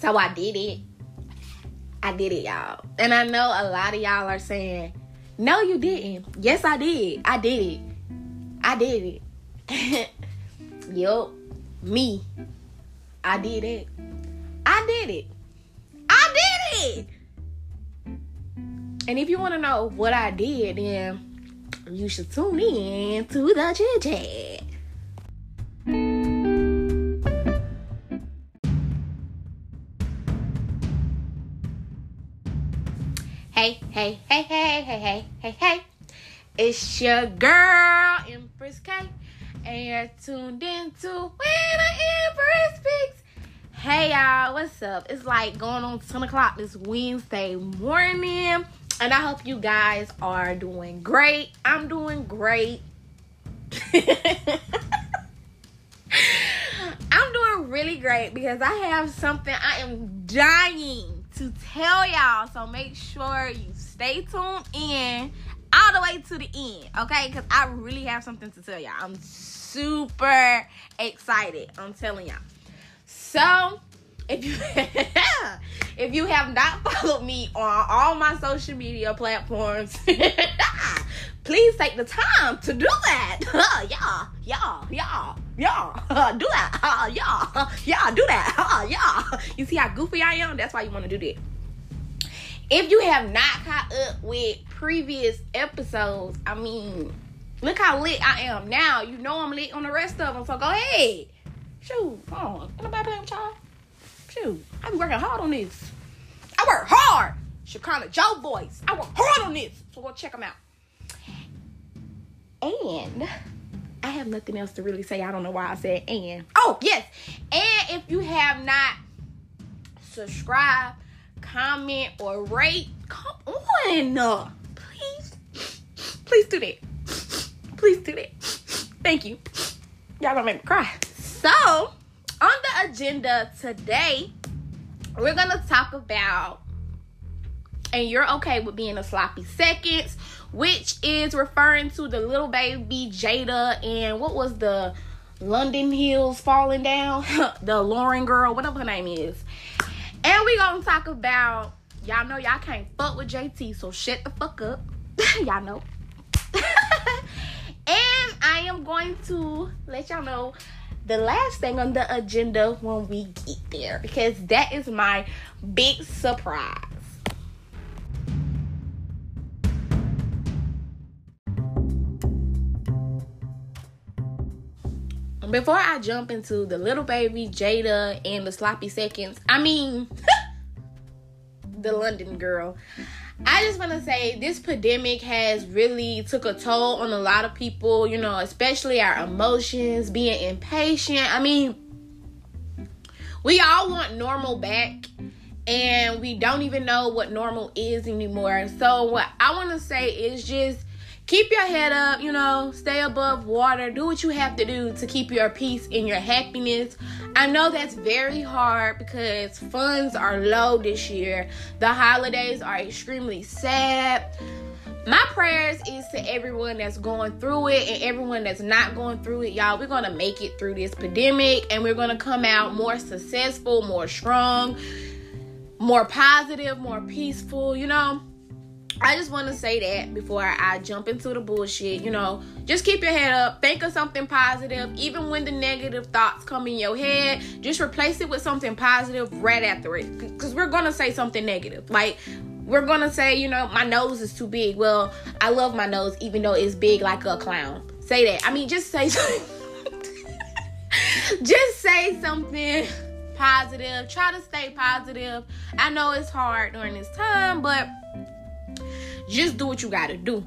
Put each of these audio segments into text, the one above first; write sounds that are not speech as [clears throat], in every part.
So I did it. I did it, y'all. And I know a lot of y'all are saying, no, you didn't. Yes, I did. I did it. I did it. [laughs] yup. Me. I did it. I did it. I did it. And if you want to know what I did, then you should tune in to the chit chat. Hey, hey, hey, hey, hey, hey, hey, hey. It's your girl, Empress K. And you're tuned into When the Empress Speaks. Hey, y'all, what's up? It's like going on 10 o'clock this Wednesday morning. And I hope you guys are doing great. I'm doing great. [laughs] I'm doing really great because I have something I am dying to tell y'all. So make sure you stay tuned in all the way to the end, okay? Because I really have something to tell y'all. I'm super excited. I'm telling y'all. So if you [laughs] if you have not followed me on all my social media platforms, [laughs] please take the time to do that. [laughs] y'all, y'all, y'all, y'all, do that. y'all, y'all, do that. y'all. You see how goofy I am? That's why you want to do that. If you have not caught up with previous episodes, I mean, look how lit I am now. You know I'm lit on the rest of them, so go ahead. Shoot, come on. Ain't nobody playing with y'all. Shoot, I be working hard on this. I work hard. Shekinah Jo voice. I work hard on this. So go check them out. And I have nothing else to really say. I don't know why I said and. Oh, yes. And if you have not subscribed, comment, or rate, come on. Please. Please do that. Please do that. Thank you. Y'all gonna make me cry. So, on the agenda today, we're gonna talk about, and you're okay with being a sloppy seconds, which is referring to the Lil Baby Jayda and what was the London Hills falling down, [laughs] the Lauren girl, whatever her name is. And we gonna talk about y'all know y'all can't fuck with JT, so shut the fuck up. [laughs] y'all know. [laughs] I am going to let y'all know the last thing on the agenda when we get there because that is my big surprise. before I jump into the Lil Baby Jayda and the sloppy seconds, I mean [laughs] the London girl. I just want to say this pandemic has really took a toll on a lot of people, you know, especially our emotions, being impatient. I mean, we all want normal back and we don't even know what normal is anymore. So what I want to say is just keep your head up, you know, stay above water, do what you have to do to keep your peace and your happiness. I know that's very hard because funds are low this year. The holidays are extremely sad. My prayers is to everyone that's going through it and everyone that's not going through it, y'all. We're going to make it through this pandemic and we're going to come out more successful, more strong, more positive, more peaceful, you know I just want to say that before I jump into the bullshit. You know, just keep your head up. Think of something positive. Even when the negative thoughts come in your head, just replace it with something positive right after it. Because we're going to say something negative. Like, we're going to say, you know, my nose is too big. Well, I love my nose, even though it's big like a clown. Say that. I mean, just say [laughs] something. just say something positive. Try to stay positive. I know it's hard during this time, but just do what you gotta do.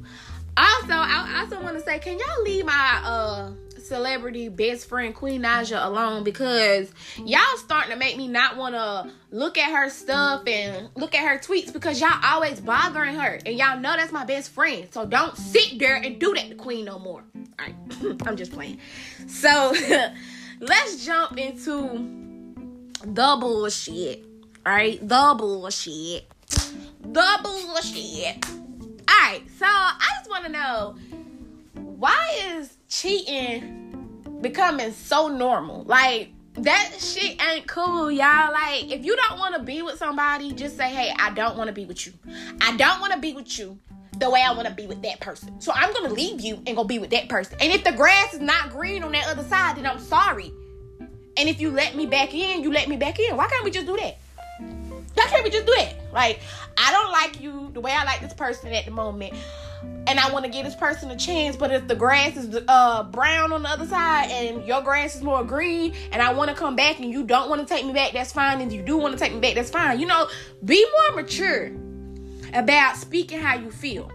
Also, I also want to say, can y'all leave my uh celebrity best friend Queen Naija alone because y'all starting to make me not want to look at her stuff and look at her tweets because y'all always bothering her and y'all know that's my best friend. So don't sit there and do that to Queen no more. All right, [clears throat] I'm just playing. So [laughs] let's jump into the bullshit. All right, the bullshit. The bullshit. All right, so I just want to know why is cheating becoming so normal? Like, that shit ain't cool, y'all. Like, if you don't want to be with somebody, just say, hey, I don't want to be with you. I don't want to be with you the way I want to be with that person. So I'm gonna leave you and go be with that person. And if the grass is not green on that other side, then I'm sorry. And if you let me back in, you let me back in. Why can't we just do that? Why can't we just do that? Like, I don't like you the way I like this person at the moment. And I want to give this person a chance, but if the grass is uh, brown on the other side and your grass is more green, and I want to come back and you don't want to take me back, that's fine. And you do want to take me back, that's fine. You know, be more mature about speaking how you feel.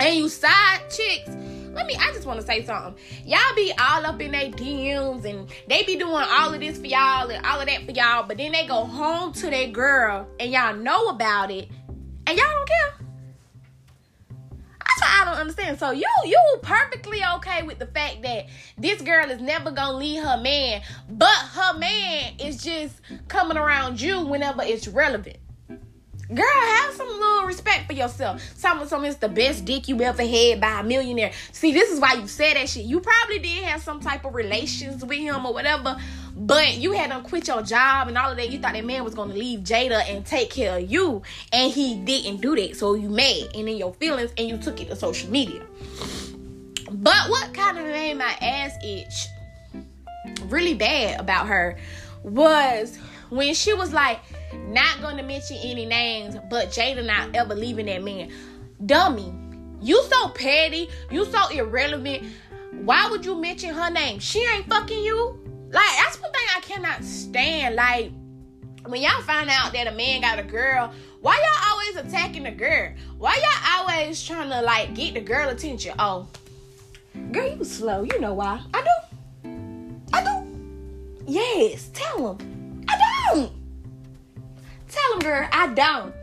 And you side chicks, let me, I just want to say something. Y'all be all up in their DMs and they be doing all of this for y'all and all of that for y'all, but then they go home to their girl and y'all know about it and y'all don't care. I don't understand. So you you perfectly okay with the fact that this girl is never gonna leave her man, but her man is just coming around you whenever it's relevant. Girl, have some little respect for yourself. Some some is the best dick you ever had by a millionaire. See, this is why you said that shit. You probably did have some type of relations with him or whatever, but you had to quit your job and all of that. You thought that man was gonna leave Jayda and take care of you, and he didn't do that. So you mad and in your feelings, and you took it to social media. But what kind of made my ass itch really bad about her was when she was like not gonna mention any names, but Jayda not ever leaving that man. Dummy, you so petty, you so irrelevant. Why would you mention her name? She ain't fucking you. Like that's one thing I cannot stand. Like when y'all find out that a man got a girl, why y'all always attacking the girl? Why y'all always trying to like get the girl attention? Oh, girl, you slow. You know why? I do. I do. Yes, tell him. I don't. Tell him, girl, I don't.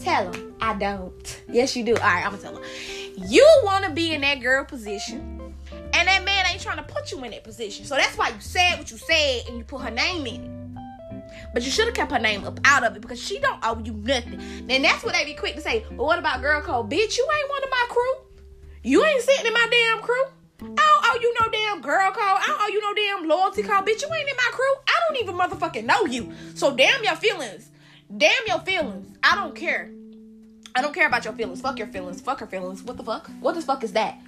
Tell him, I don't. Yes, you do. All right, I'm gonna tell him. You want to be in that girl position, and that man ain't trying to put you in that position. So that's why you said what you said, and you put her name in it. But you should have kept her name up out of it because she don't owe you nothing. Then that's what they be quick to say. Well, what about girl code? Bitch, you ain't one of my crew. You ain't sitting in my damn crew. I don't owe you no damn girl code. I don't owe you no damn loyalty code. Bitch, you ain't in my crew. I don't even motherfucking know you. So damn your feelings. Damn your feelings. I don't care. I don't care about your feelings. Fuck your feelings. Fuck her feelings. What the fuck? What the fuck is that?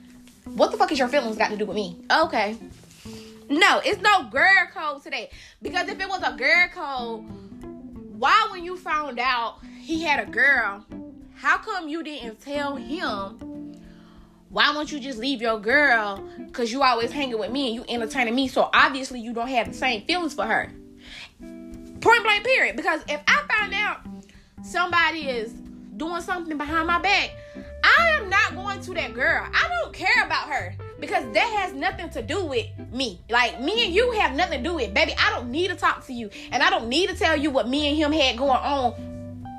What the fuck is your feelings got to do with me? Okay. No, it's no girl code today. Because if it was a girl code, why when you found out he had a girl, how come you didn't tell him? Why won't you just leave your girl? Cause you always hanging with me and you entertaining me. So obviously you don't have the same feelings for her. Point blank, period. Because if I find out somebody is doing something behind my back, I am not going to that girl. I don't care about her because that has nothing to do with me. Like me and you have nothing to do with, baby. I don't need to talk to you, and I don't need to tell you what me and him had going on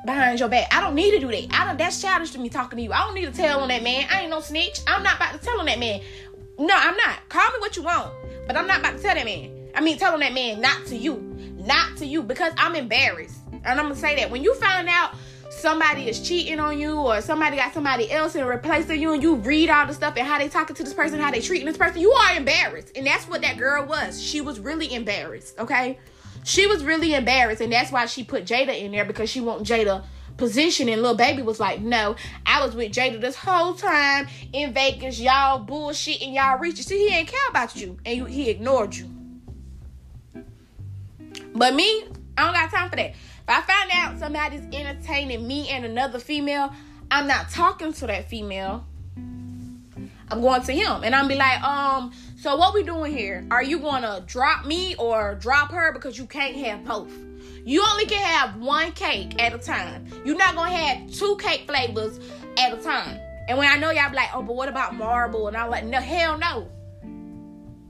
behind your back. I don't need to do that. I don't. That's childish to me talking to you. I don't need to tell on that man. I ain't no snitch. I'm not about to tell on that man. No, I'm not. Call me what you want, but I'm not about to tell that man. I mean, tell on that man, not to you not to you because I'm embarrassed. And I'm gonna say that when you find out somebody is cheating on you or somebody got somebody else and replacing you and you read all the stuff and how they talking to this person, how they treating this person, you are embarrassed. And that's what that girl was. She was really embarrassed, okay? She was really embarrassed, and that's why she put Jayda in there because she want Jayda position. And Lil Baby was like, No, I was with Jayda this whole time in Vegas. Y'all bullshit and y'all reaching. See, he didn't care about you, and you, he ignored you. But me, I don't got time for that. If I find out somebody's entertaining me and another female, I'm not talking to that female. I'm going to him and I'm be like, um, so what we doing here? Are you gonna drop me or drop her because you can't have both? You only can have one cake at a time. You're not gonna have two cake flavors at a time. And when I know y'all be like, oh, but what about marble? And I'm like, no, hell no.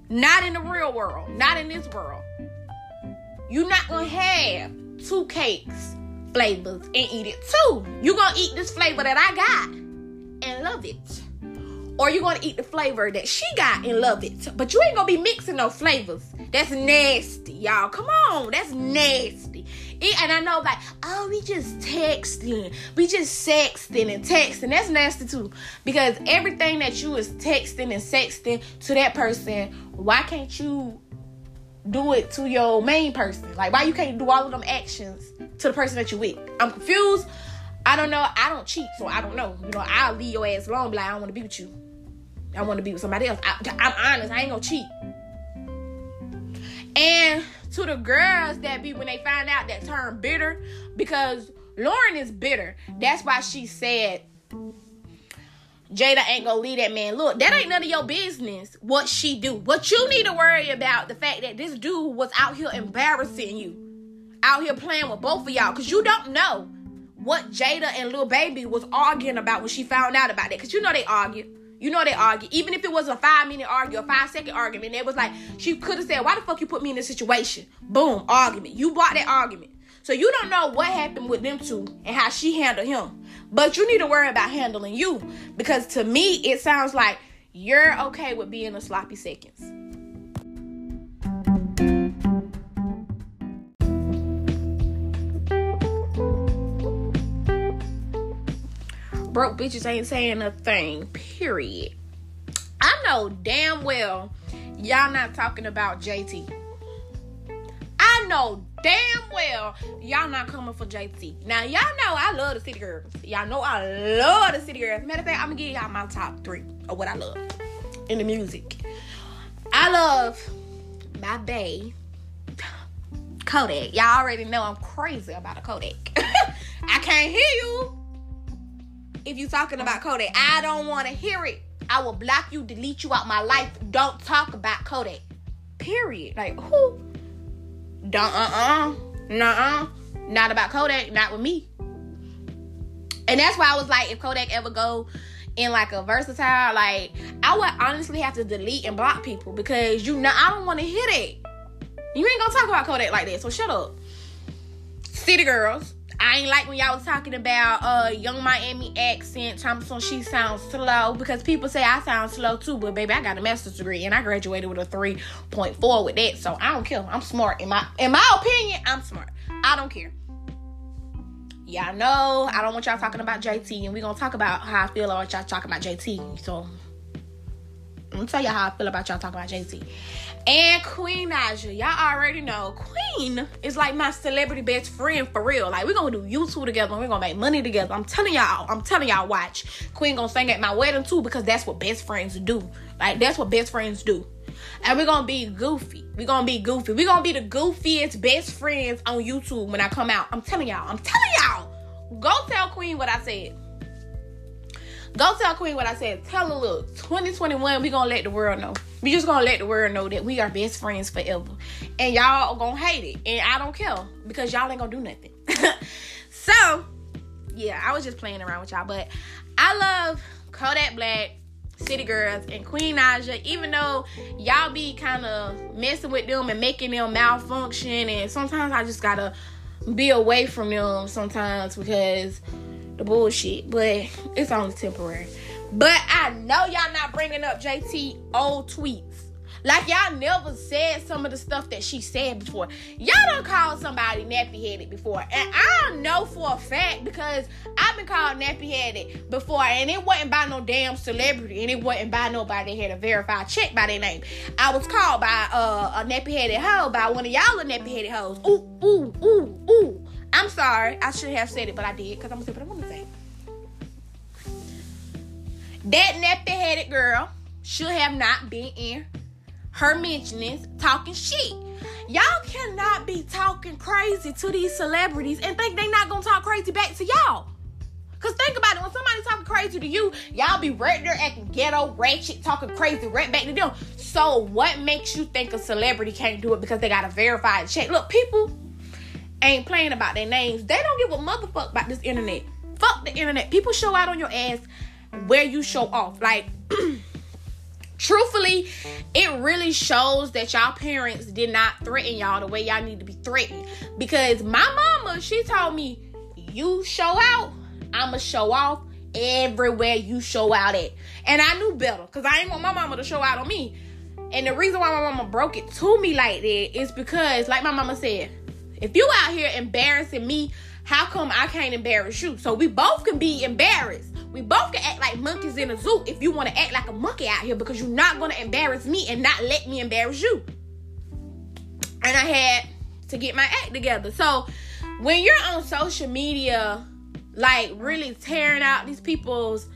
Not in the real world. Not in this world. You're not gonna have two cakes flavors and eat it too. You're gonna eat this flavor that I got and love it. Or you're gonna eat the flavor that she got and love it. But you ain't gonna be mixing no flavors. That's nasty, y'all. Come on, that's nasty. It, and I know, like, oh, we just texting, we just sexting and texting. That's nasty too, because everything that you is texting and sexting to that person, why can't you do it to your main person? Like, why you can't do all of them actions to the person that you with? I'm confused. I don't know. I don't cheat, so I don't know. You know, I'll leave your ass alone. Be like, I don't want to be with you. I want to be with somebody else. I, I'm honest. I ain't gonna cheat. And to the girls that be when they find out that turn bitter, because Lauren is bitter. That's why she said Jayda ain't gonna leave that man. Look, that ain't none of your business what she do. What you need to worry about the fact that this dude was out here embarrassing you, out here playing with both of y'all, cause you don't know what Jayda and Lil Baby was arguing about when she found out about it. Cause you know they argue. You know they argue. Even if it was a five minute argument, a five second argument, it was like she could have said, "Why the fuck you put me in this situation?" Boom, argument. You bought that argument. So you don't know what happened with them two and how she handled him. But you need to worry about handling you because to me it sounds like you're okay with being a sloppy seconds. Broke bitches ain't saying a thing, period. I know damn well y'all not talking about JT. I know damn well y'all not coming for JT. Now y'all know I love the city girls. Y'all know I love the city girls. Matter of fact, I'm gonna give y'all my top three of what I love in the music. I love my bae Kodak. Y'all already know I'm crazy about a Kodak. [laughs] I can't hear you if you're talking about Kodak. I don't want to hear it. I will block you, delete you out my life. Don't talk about Kodak. Period. Like who? Don't uh uh. Nuh-uh. Not about Kodak, not with me. And that's why I was like, if Kodak ever go in like a versatile, like I would honestly have to delete and block people because you know I don't want to hit it. You ain't gonna talk about Kodak like that, so shut up. City girls. I ain't like when y'all was talking about uh Yung Miami accent. Thompson, she sounds slow because people say I sound slow too. But baby, I got a master's degree and I graduated with a 3.4 with that. So I don't care. I'm smart. In my in my opinion, I'm smart. I don't care. Y'all know I don't want y'all talking about JT, and we gonna talk about how I feel about y'all talking about JT. So I'm gonna tell y'all how I feel about y'all talking about JT. And Queen Naija. Y'all already know Queen is like my celebrity best friend for real. Like we're gonna do YouTube together we're gonna make money together. I'm telling y'all, I'm telling y'all, watch. Queen gonna sing at my wedding too because that's what best friends do. Like that's what best friends do. And we're gonna be goofy. We're gonna be goofy. We're gonna be the goofiest best friends on YouTube when I come out. I'm telling y'all, I'm telling y'all. Go tell Queen what I said. Go tell Queen what I said. Tell her, look, 2021, we gonna let the world know. We just gonna let the world know that we are best friends forever. And y'all gonna hate it. And I don't care because y'all ain't gonna do nothing. [laughs] so, yeah, I was just playing around with y'all. But I love Kodak Black, City Girls, and Queen Naija, even though y'all be kind of messing with them and making them malfunction. And sometimes I just gotta be away from them sometimes because the bullshit, but it's only temporary. But I know y'all not bringing up JT old tweets. Like y'all never said some of the stuff that she said before. Y'all don't call somebody nappy headed before. And I know for a fact because I've been called nappy headed before and it wasn't by no damn celebrity and it wasn't by nobody that had a verified check by their name. I was called by uh, a nappy headed hoe by one of y'all nappy headed hoes. Ooh, ooh, ooh, ooh. I'm sorry. I should have said it, but I did because I'm gonna say what I want to say. That nappy headed girl should have not been in her mentionings talking shit. Y'all cannot be talking crazy to these celebrities and think they not gonna talk crazy back to y'all. Cause think about it, when somebody talking crazy to you, y'all be right there acting ghetto, ratchet, talking crazy right back to them. So what makes you think a celebrity can't do it because they got a verified check? Look, people ain't playing about their names. They don't give a motherfuck about this internet. Fuck the internet. People show out on your ass where you show off. Like [clears throat] truthfully, it really shows that y'all parents did not threaten y'all the way y'all need to be threatened. Because my mama, she told me, you show out, I'ma show off everywhere you show out at. And I knew better because I ain't want my mama to show out on me. And the reason why my mama broke it to me like that is because, like my mama said, if you out here embarrassing me, how come I can't embarrass you? So we both can be embarrassed. We both can act like monkeys in a zoo if you want to act like a monkey out here because you're not going to embarrass me and not let me embarrass you. and I had to get my act together. So when you're on social media, like really tearing out these people's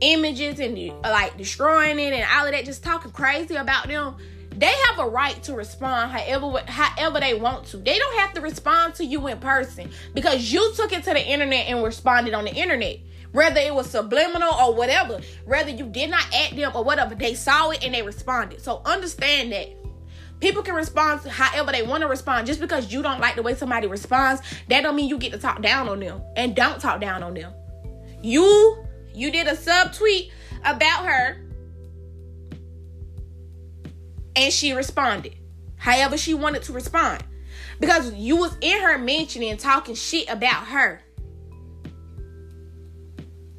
images and like destroying it and all of that, just talking crazy about them, they have a right to respond however however they want to. They don't have to respond to you in person because you took it to the internet and responded on the internet. Whether it was subliminal or whatever, whether you did not at them or whatever, they saw it and they responded. So understand that people can respond however they want to respond. Just because you don't like the way somebody responds, that don't mean you get to talk down on them. And don't talk down on them. You you did a sub tweet about her and she responded however she wanted to respond. Because you was in her mentioning talking shit about her.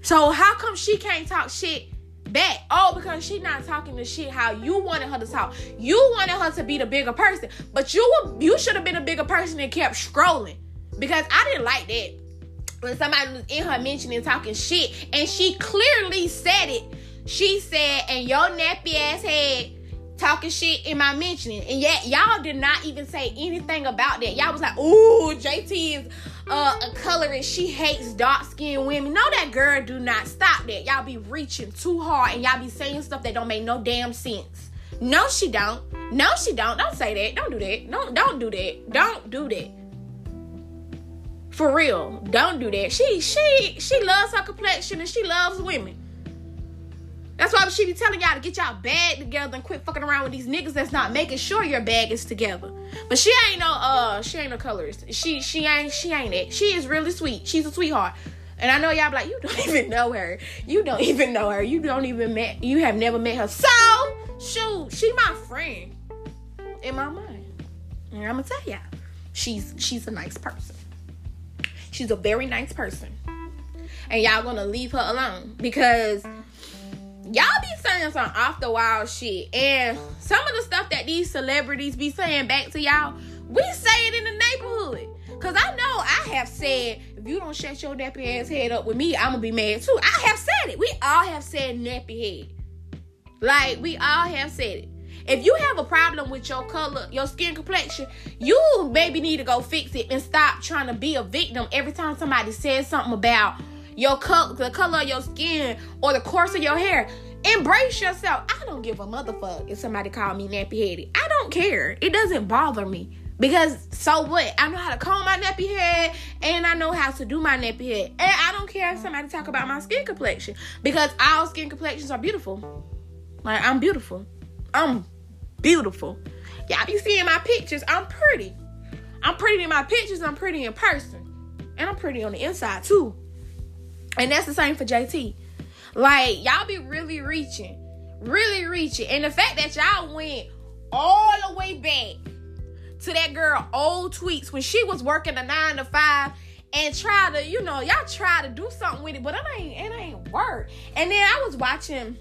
So how come she can't talk shit back? Oh because she not talking the shit how you wanted her to talk. You wanted her to be the bigger person but you you should have been a bigger person and kept scrolling. Because i didn't like that. When somebody was in her mentioning talking shit and she clearly said it. She said and your nappy ass head talking shit in my mentioning. And yet y'all did not even say anything about that. Y'all was like, ooh, JT is uh, a colorist. She hates dark skinned women. No, that girl do not stop that. Y'all be reaching too hard and y'all be saying stuff that don't make no damn sense. No, she don't. No, she don't. Don't say that. Don't do that. Don't don't do that. Don't do that. For real. Don't do that. She she she loves her complexion and she loves women. That's why she be telling y'all to get y'all bag together and quit fucking around with these niggas that's not making sure your bag is together. But she ain't no uh she ain't no colorist. She she ain't she ain't it. She is really sweet. She's a sweetheart. And I know y'all be like, you don't [laughs] even know her. You don't even know her. You don't even met you have never met her. So shoot, she my friend in my mind. And I'm gonna tell y'all, she's she's a nice person. She's a very nice person. And y'all gonna leave her alone because y'all be saying some off the wild shit. And some of the stuff that these celebrities be saying back to y'all, we say it in the neighborhood. Cause I know I have said, if you don't shut your nappy ass head up with me, I'm gonna be mad too. I have said it. We all have said nappy head. Like we all have said it. If you have a problem with your color, your skin complexion, you maybe need to go fix it and stop trying to be a victim every time somebody says something about your color, the color of your skin, or the course of your hair. Embrace yourself. I don't give a motherfucker if somebody call me nappy headed. I don't care. It doesn't bother me. Because so what? I know how to comb my nappy head and I know how to do my nappy head. And I don't care if somebody talk about my skin complexion. Because all skin complexions are beautiful. Like I'm beautiful. I'm beautiful. Y'all be seeing my pictures. I'm pretty. I'm pretty in my pictures. I'm pretty in person. And I'm pretty on the inside too. And that's the same for JT. Like, y'all be really reaching. Really reaching. And the fact that y'all went all the way back to that girl old tweets when she was working a nine to five and try to, you know, y'all try to do something with it, but it ain't it ain't work. And then I was watching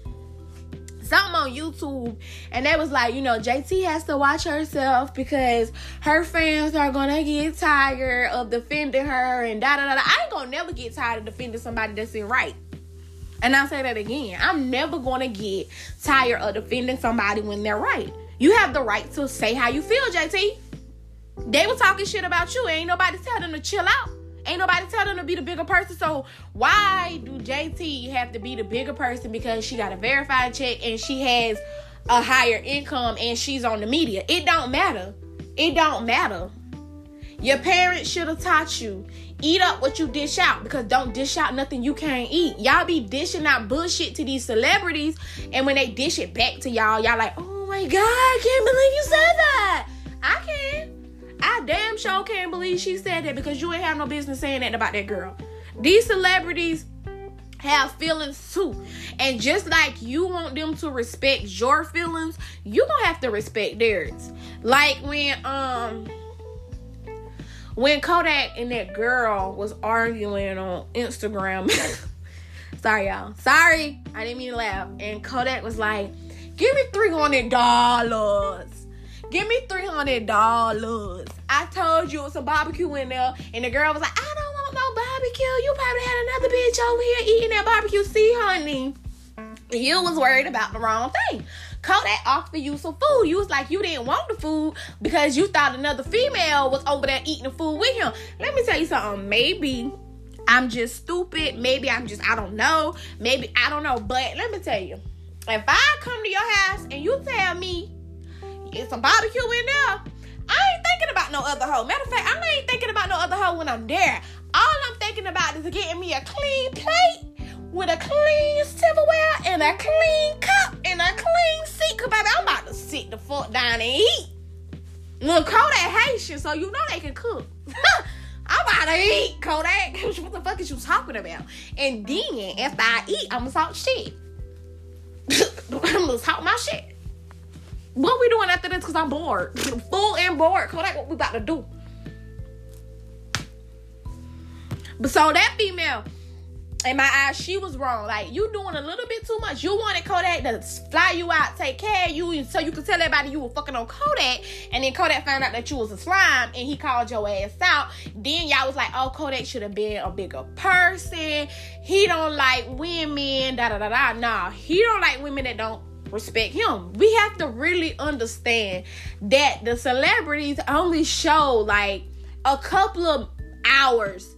something on YouTube and they was like, you know, JT has to watch herself because her fans are gonna get tired of defending her and da da da. I ain't gonna never get tired of defending somebody that's in right. And I'll say that again. I'm never gonna get tired of defending somebody when they're right. You have the right to say how you feel, JT. They were talking shit about you. Ain't nobody tell them to chill out. Ain't nobody tell them to be the bigger person. So why do JT have to be the bigger person because she got a verified check and she has a higher income and she's on the media? It don't matter. It don't matter. Your parents should have taught you eat up what you dish out because don't dish out nothing you can't eat. Y'all be dishing out bullshit to these celebrities, and when they dish it back to y'all, y'all like, oh my god, I can't believe you said that. I can. I damn sure can't believe she said that because you ain't have no business saying that about that girl. These celebrities have feelings too. And just like you want them to respect your feelings, you gonna have to respect theirs. Like when um when Kodak and that girl was arguing on Instagram. [laughs] Sorry, y'all. Sorry. I didn't mean to laugh. And Kodak was like, give me $300. Give me $300. I told you it was some barbecue in there. And the girl was like, I don't want no barbecue. You probably had another bitch over here eating that barbecue. See, honey, you was worried about the wrong thing. Kodak offered you some food. You was like you didn't want the food because you thought another female was over there eating the food with him. Let me tell you something. Maybe I'm just stupid. Maybe I'm just I don't know. Maybe I don't know. But let me tell you, if I come to your house and you tell me it's some barbecue in there, I ain't thinking about no other hoe. Matter of fact, I ain't thinking about no other hoe when I'm there. All I'm thinking about is getting me a clean plate with a clean silverware and a clean cup and a clean seat. Cause baby, I'm about to sit the fuck down and eat. Look, Kodak Haitian, so you know they can cook. [laughs] I'm about to eat, Kodak. [laughs] what the fuck is you talking about? And then after I eat, I'm gonna talk shit. [laughs] I'm gonna talk my shit. What we doing after this? Cause I'm bored. Full and bored. Kodak, what we about to do? But so that female, in my eyes, she was wrong. Like you doing a little bit too much. You wanted Kodak to fly you out, take care of you, so you could tell everybody you were fucking on Kodak. And then Kodak found out that you was a slime, and he called your ass out. Then y'all was like, "Oh, Kodak should have been a bigger person. He don't like women." Da da da da. Nah, he don't like women that don't respect him. We have to really understand that the celebrities only show like a couple of hours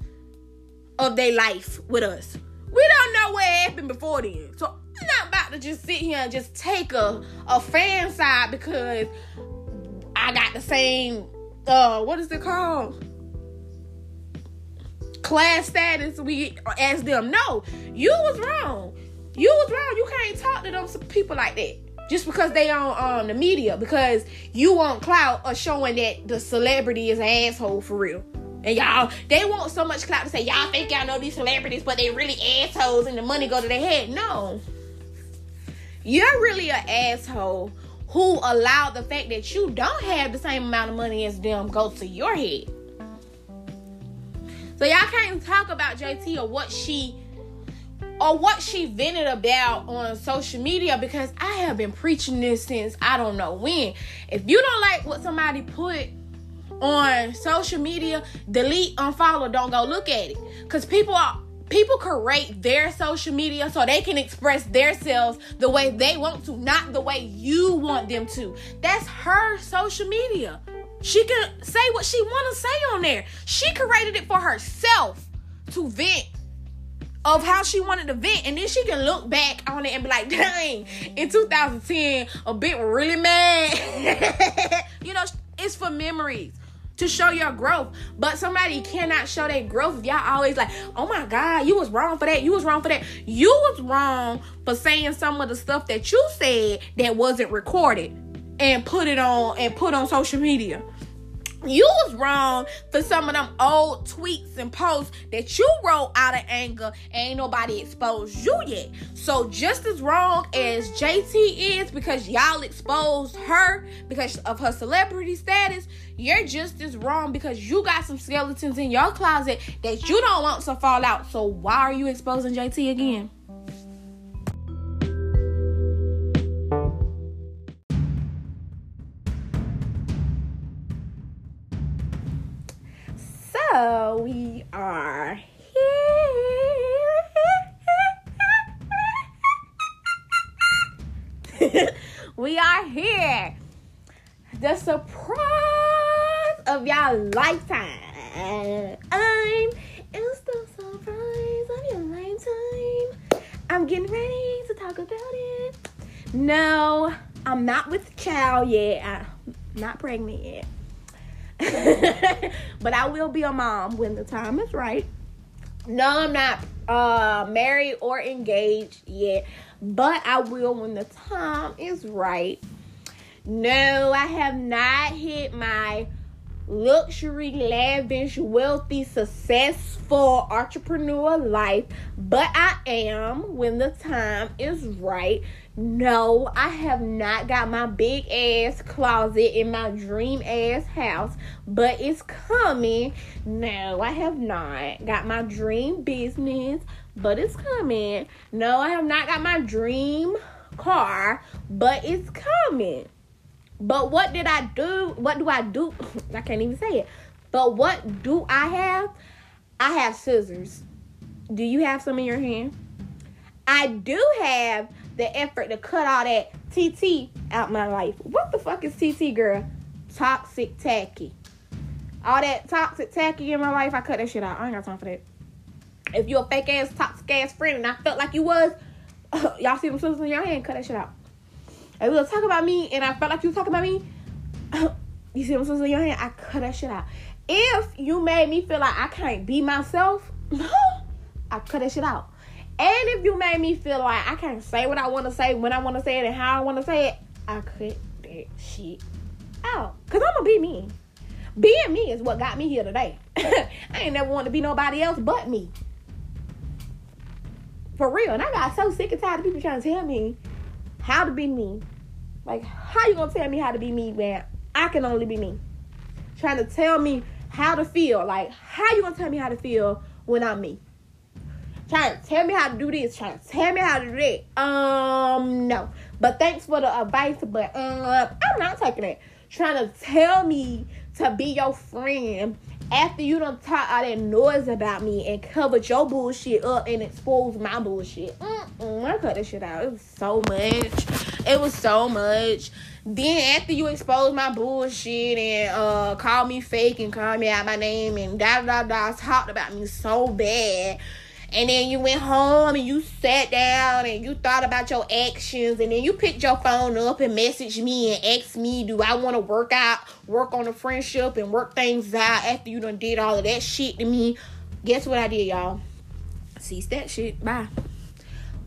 of their life with us. We don't know what happened before then. So I'm not about to just sit here and just take a, a fan side because I got the same uh what is it called? Class status we as them. No, you was wrong. You was wrong. You can't talk to them people like that just because they on um the media because you want clout or showing that the celebrity is an asshole for real. And y'all, they want so much clout to say y'all think y'all know these celebrities, but they really assholes and the money go to their head. No. You're really an asshole who allowed the fact that you don't have the same amount of money as them go to your head. So y'all can't talk about JT or what she or what she vented about on social media because I have been preaching this since I don't know when. If you don't like what somebody put on social media, delete, unfollow, don't go look at it. Cause people are people create their social media so they can express themselves the way they want to, not the way you want them to. That's her social media. She can say what she want to say on there. She created it for herself to vent of how she wanted to vent, and then she can look back on it and be like, "Dang, in 2010, a bit really mad." [laughs] you know, it's for memories to show your growth. But somebody cannot show their growth. if Y'all always like, oh my God, you was wrong for that. You was wrong for that. You was wrong for saying some of the stuff that you said that wasn't recorded and put it on and put on social media you was wrong for some of them old tweets and posts that you wrote out of anger ain't nobody exposed you yet. So just as wrong as jt is because y'all exposed her because of her celebrity status you're just as wrong because you got some skeletons in your closet that you don't want to fall out. So why are you exposing jt again we are here. [laughs] we are here. The surprise of y'all lifetime. I'm it's the surprise of your lifetime. I'm getting ready to talk about it. No, I'm not with child yet. I'm not pregnant yet. [laughs] but I will be a mom when the time is right. No, I'm not uh married or engaged yet, but I will when the time is right. No, I have not hit my luxury, lavish, wealthy, successful entrepreneur life, but I am when the time is right. No, I have not got my big ass closet in my dream ass house, but it's coming. No, I have not got my dream business, but it's coming. No, I have not got my dream car, but it's coming. But what did I do? What do I do? [laughs] I can't even say it. But what do I have? I have scissors. Do you have some in your hand? I do have the effort to cut all that TT out my life. What the fuck is TT, girl? Toxic tacky. All that toxic tacky in my life, I cut that shit out. I ain't got time for that. If you a fake ass, toxic ass friend and I felt like you was, [laughs] y'all see them sisters in your hand, cut that shit out. If you was talking about me and I felt like you was talking about me, [laughs] you see them sisters in your hand, I cut that shit out. If you made me feel like I can't be myself, [laughs] I cut that shit out. And if you made me feel like I can't say what I want to say when I want to say it and how I want to say it, I cut that shit out. Cause I'm gonna be me. Being me is what got me here today. [laughs] I ain't never want to be nobody else but me. For real. And I got so sick and tired of people trying to tell me how to be me. Like, how you gonna tell me how to be me when I can only be me? Trying to tell me how to feel. Like, how you gonna tell me how to feel when I'm me? Trying to tell me how to do this, trying to tell me how to do that. Um, no. But thanks for the advice, but uh, I'm not taking it. Trying to tell me to be your friend after you done talk all that noise about me and covered your bullshit up and exposed my bullshit. Mm-mm, I cut that shit out. It was so much. It was so much. Then after you exposed my bullshit and uh called me fake and called me out my name and da da da talked about me so bad and then you went home and you sat down and you thought about your actions and then you picked your phone up and messaged me and asked me do i want to work out work on a friendship and work things out after you done did all of that shit to me? Guess what i did y'all? Cease that shit. Bye.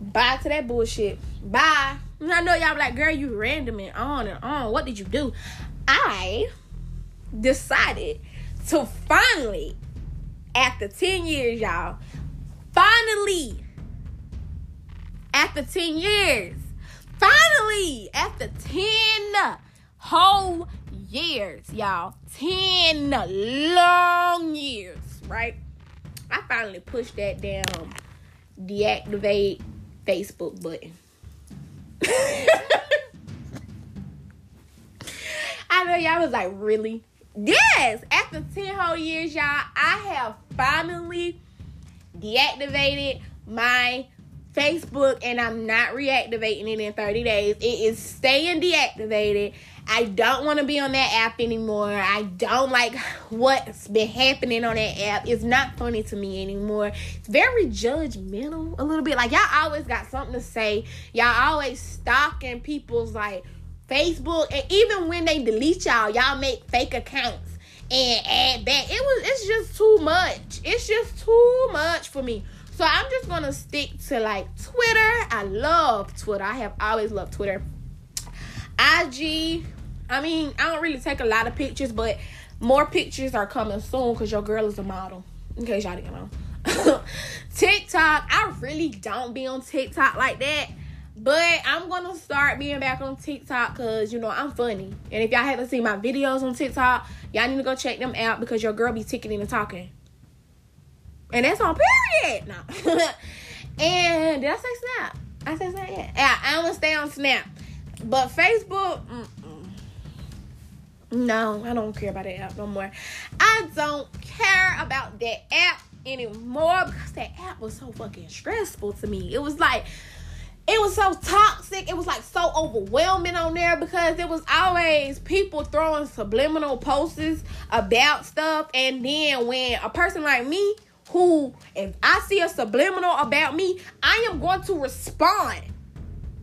Bye to that bullshit. Bye. And i know y'all like girl you random and on and on. What did you do? I decided to finally after 10 years y'all Finally, after 10 years, finally, after 10 whole years, y'all, 10 long years, right? I finally pushed that damn deactivate Facebook button. [laughs] I know y'all was like, really? Yes, after 10 whole years, y'all, I have finally deactivated my Facebook and I'm not reactivating it in 30 days. It is staying deactivated. I don't want to be on that app anymore. I don't like what's been happening on that app. It's not funny to me anymore. It's very judgmental a little bit. Like y'all always got something to say. Y'all always stalking people's like Facebook and even when they delete y'all, y'all make fake accounts and add back. It was it's just too much. It's just too much for me. So I'm just gonna stick to like Twitter. I love Twitter. I have always loved Twitter. IG. I mean, I don't really take a lot of pictures, but more pictures are coming soon because your girl is a model. In case y'all didn't know. [laughs] TikTok. I really don't be on TikTok like that. But I'm gonna start being back on TikTok because you know I'm funny. And if y'all haven't seen my videos on TikTok, y'all need to go check them out because your girl be ticketing and talking. And that's on period. No. [laughs] and did I say Snap? I said Snap, yeah. I want to stay on Snap. But Facebook, mm-mm. no, I don't care about that app no more. I don't care about that app anymore because that app was so fucking stressful to me. It was like it was so toxic. It was like so overwhelming on there because it was always people throwing subliminal posts about stuff. And then when a person like me, who if I see a subliminal about me, I am going to respond.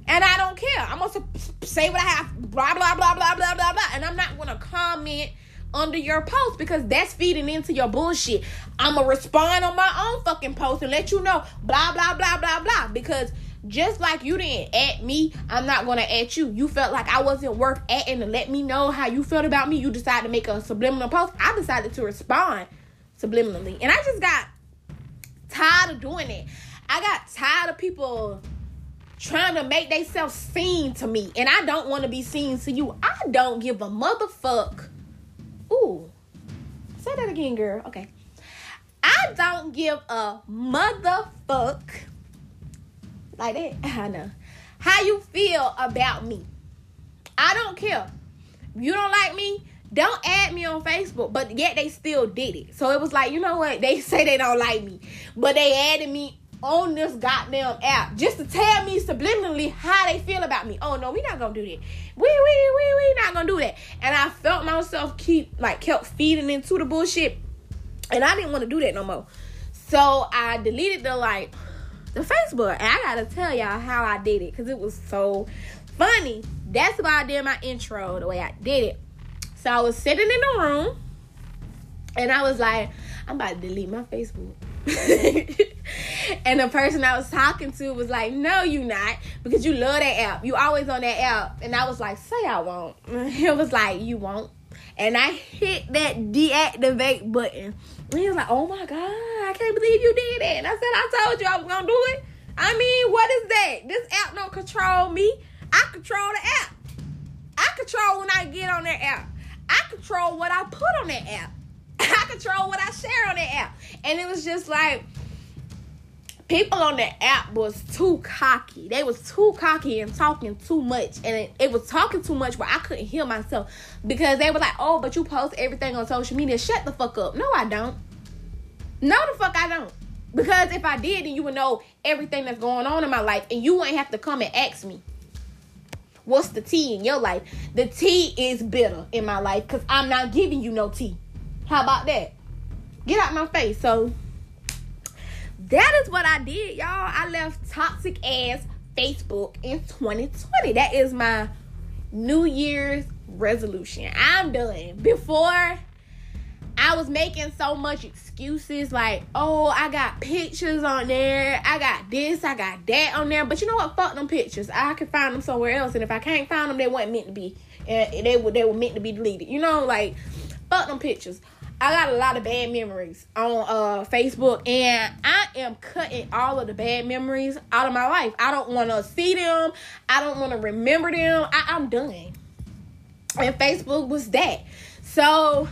And I don't care. I'm gonna say what I have, blah blah blah blah blah blah blah, and I'm not gonna comment under your post because that's feeding into your bullshit. I'm gonna respond on my own fucking post and let you know, blah blah blah blah blah, because just like you didn't at me, I'm not gonna at you. You felt like I wasn't worth atting to let me know how you felt about me. You decided to make a subliminal post. I decided to respond subliminally. And I just got tired of doing it. I got tired of people trying to make themselves seen to me. And I don't want to be seen to you. I don't give a motherfuck. Ooh. Say that again, girl. Okay. I don't give a motherfuck like that. [laughs] I know. How you feel about me? I don't care. You don't like me? Don't add me on Facebook, but yet they still did it. So it was like, you know what? They [laughs] say they don't like me, but they added me on this goddamn app just to tell me subliminally how they feel about me. Oh no, we not gonna do that. We we we we not gonna do that. And I felt myself keep like kept feeding into the bullshit, and I didn't want to do that no more. So I deleted the like the Facebook, and I gotta tell y'all how I did it because it was so funny. That's why I did my intro the way I did it. So I was sitting in the room, and I was like, I'm about to delete my Facebook. [laughs] and the person I was talking to was like, No, you not, because you love that app. You always on that app. And I was like, Say I won't. [laughs] It was like, You won't. And I hit that deactivate button. And he was like, Oh my God, I can't believe you did that. And I said, I told you I was gonna do it. I mean, what is that? This app don't control me. I control the app. I control when I get on that app. I control what I put on that app. [laughs] I control what I share on that app. And it was just like people on the app was too cocky. They was too cocky and talking too much. And it, it, was talking too much where I couldn't hear myself. Because they were like, oh, but you post everything on social media. Shut the fuck up. No, I don't. No, the fuck I don't. Because if I did, then you would know everything that's going on in my life. And you wouldn't have to come and ask me. What's the tea in your life? The tea is bitter in my life because I'm not giving you no tea. How about that? Get out my face. So that is what I did, y'all. I left toxic ass Facebook in 2020. That is my New Year's resolution. I'm done. Before I was making so much excuses like, oh, I got pictures on there. I got this, I got that on there. But you know what? Fuck them pictures. I can find them somewhere else. And if I can't find them, they weren't meant to be. And they were they were meant to be deleted. You know, like fuck them pictures. I got a lot of bad memories on uh, Facebook, and I am cutting all of the bad memories out of my life. I don't want to see them. I don't want to remember them. I, I'm done. And Facebook was that. So,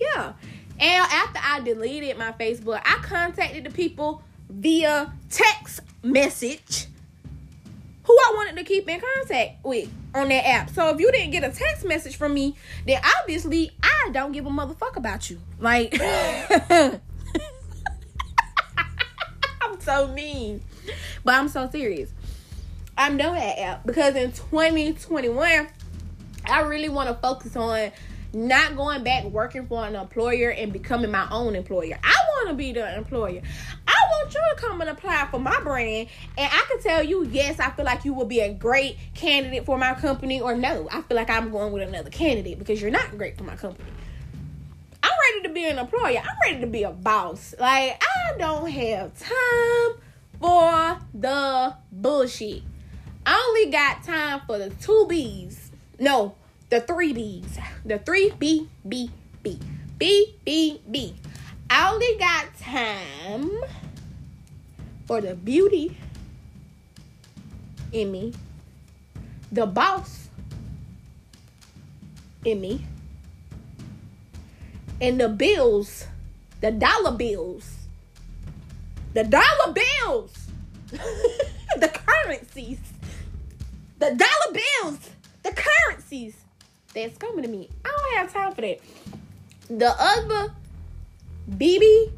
yeah. And after I deleted my Facebook, I contacted the people via text message I wanted to keep in contact with on that app. So if you didn't get a text message from me, then obviously I don't give a motherfucker about you. Like [laughs] I'm so mean. But I'm so serious. I'm with that app because in 2021, I really want to focus on not going back working for an employer and becoming my own employer. I want to be the employer. You to come and apply for my brand. And I can tell you, yes, I feel like you will be a great candidate for my company, or no, I feel like I'm going with another candidate because you're not great for my company. I'm ready to be an employer. I'm ready to be a boss. Like, I don't have time for the bullshit. I only got time for the two B's. No, the three B's. The three B B B. B B B. I only got time for the beauty in me, the boss in me, and the bills, the dollar bills, the dollar bills, [laughs] the currencies, the dollar bills, the currencies that's coming to me. I don't have time for that. The other BB,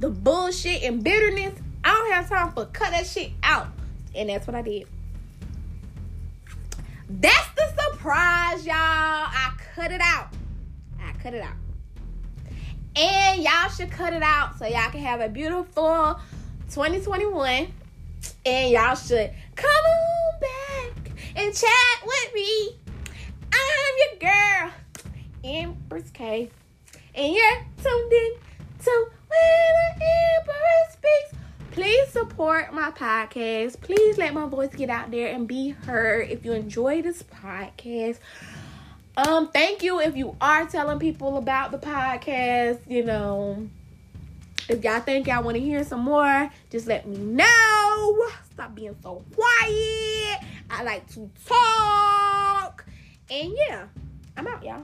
the bullshit and bitterness, I don't have time for cut that shit out. And that's what I did. That's the surprise, y'all. I cut it out. I cut it out. And y'all should cut it out so y'all can have a beautiful 2021. And y'all should come on back and chat with me. I'm your girl, Empress K. And you're tuned in to When the Empress Speaks. Please support my podcast. Please let my voice get out there and be heard if you enjoy this podcast. Um, thank you if you are telling people about the podcast. You know, if y'all think y'all want to hear some more, just let me know. Stop being so quiet. I like to talk. And yeah, I'm out, y'all.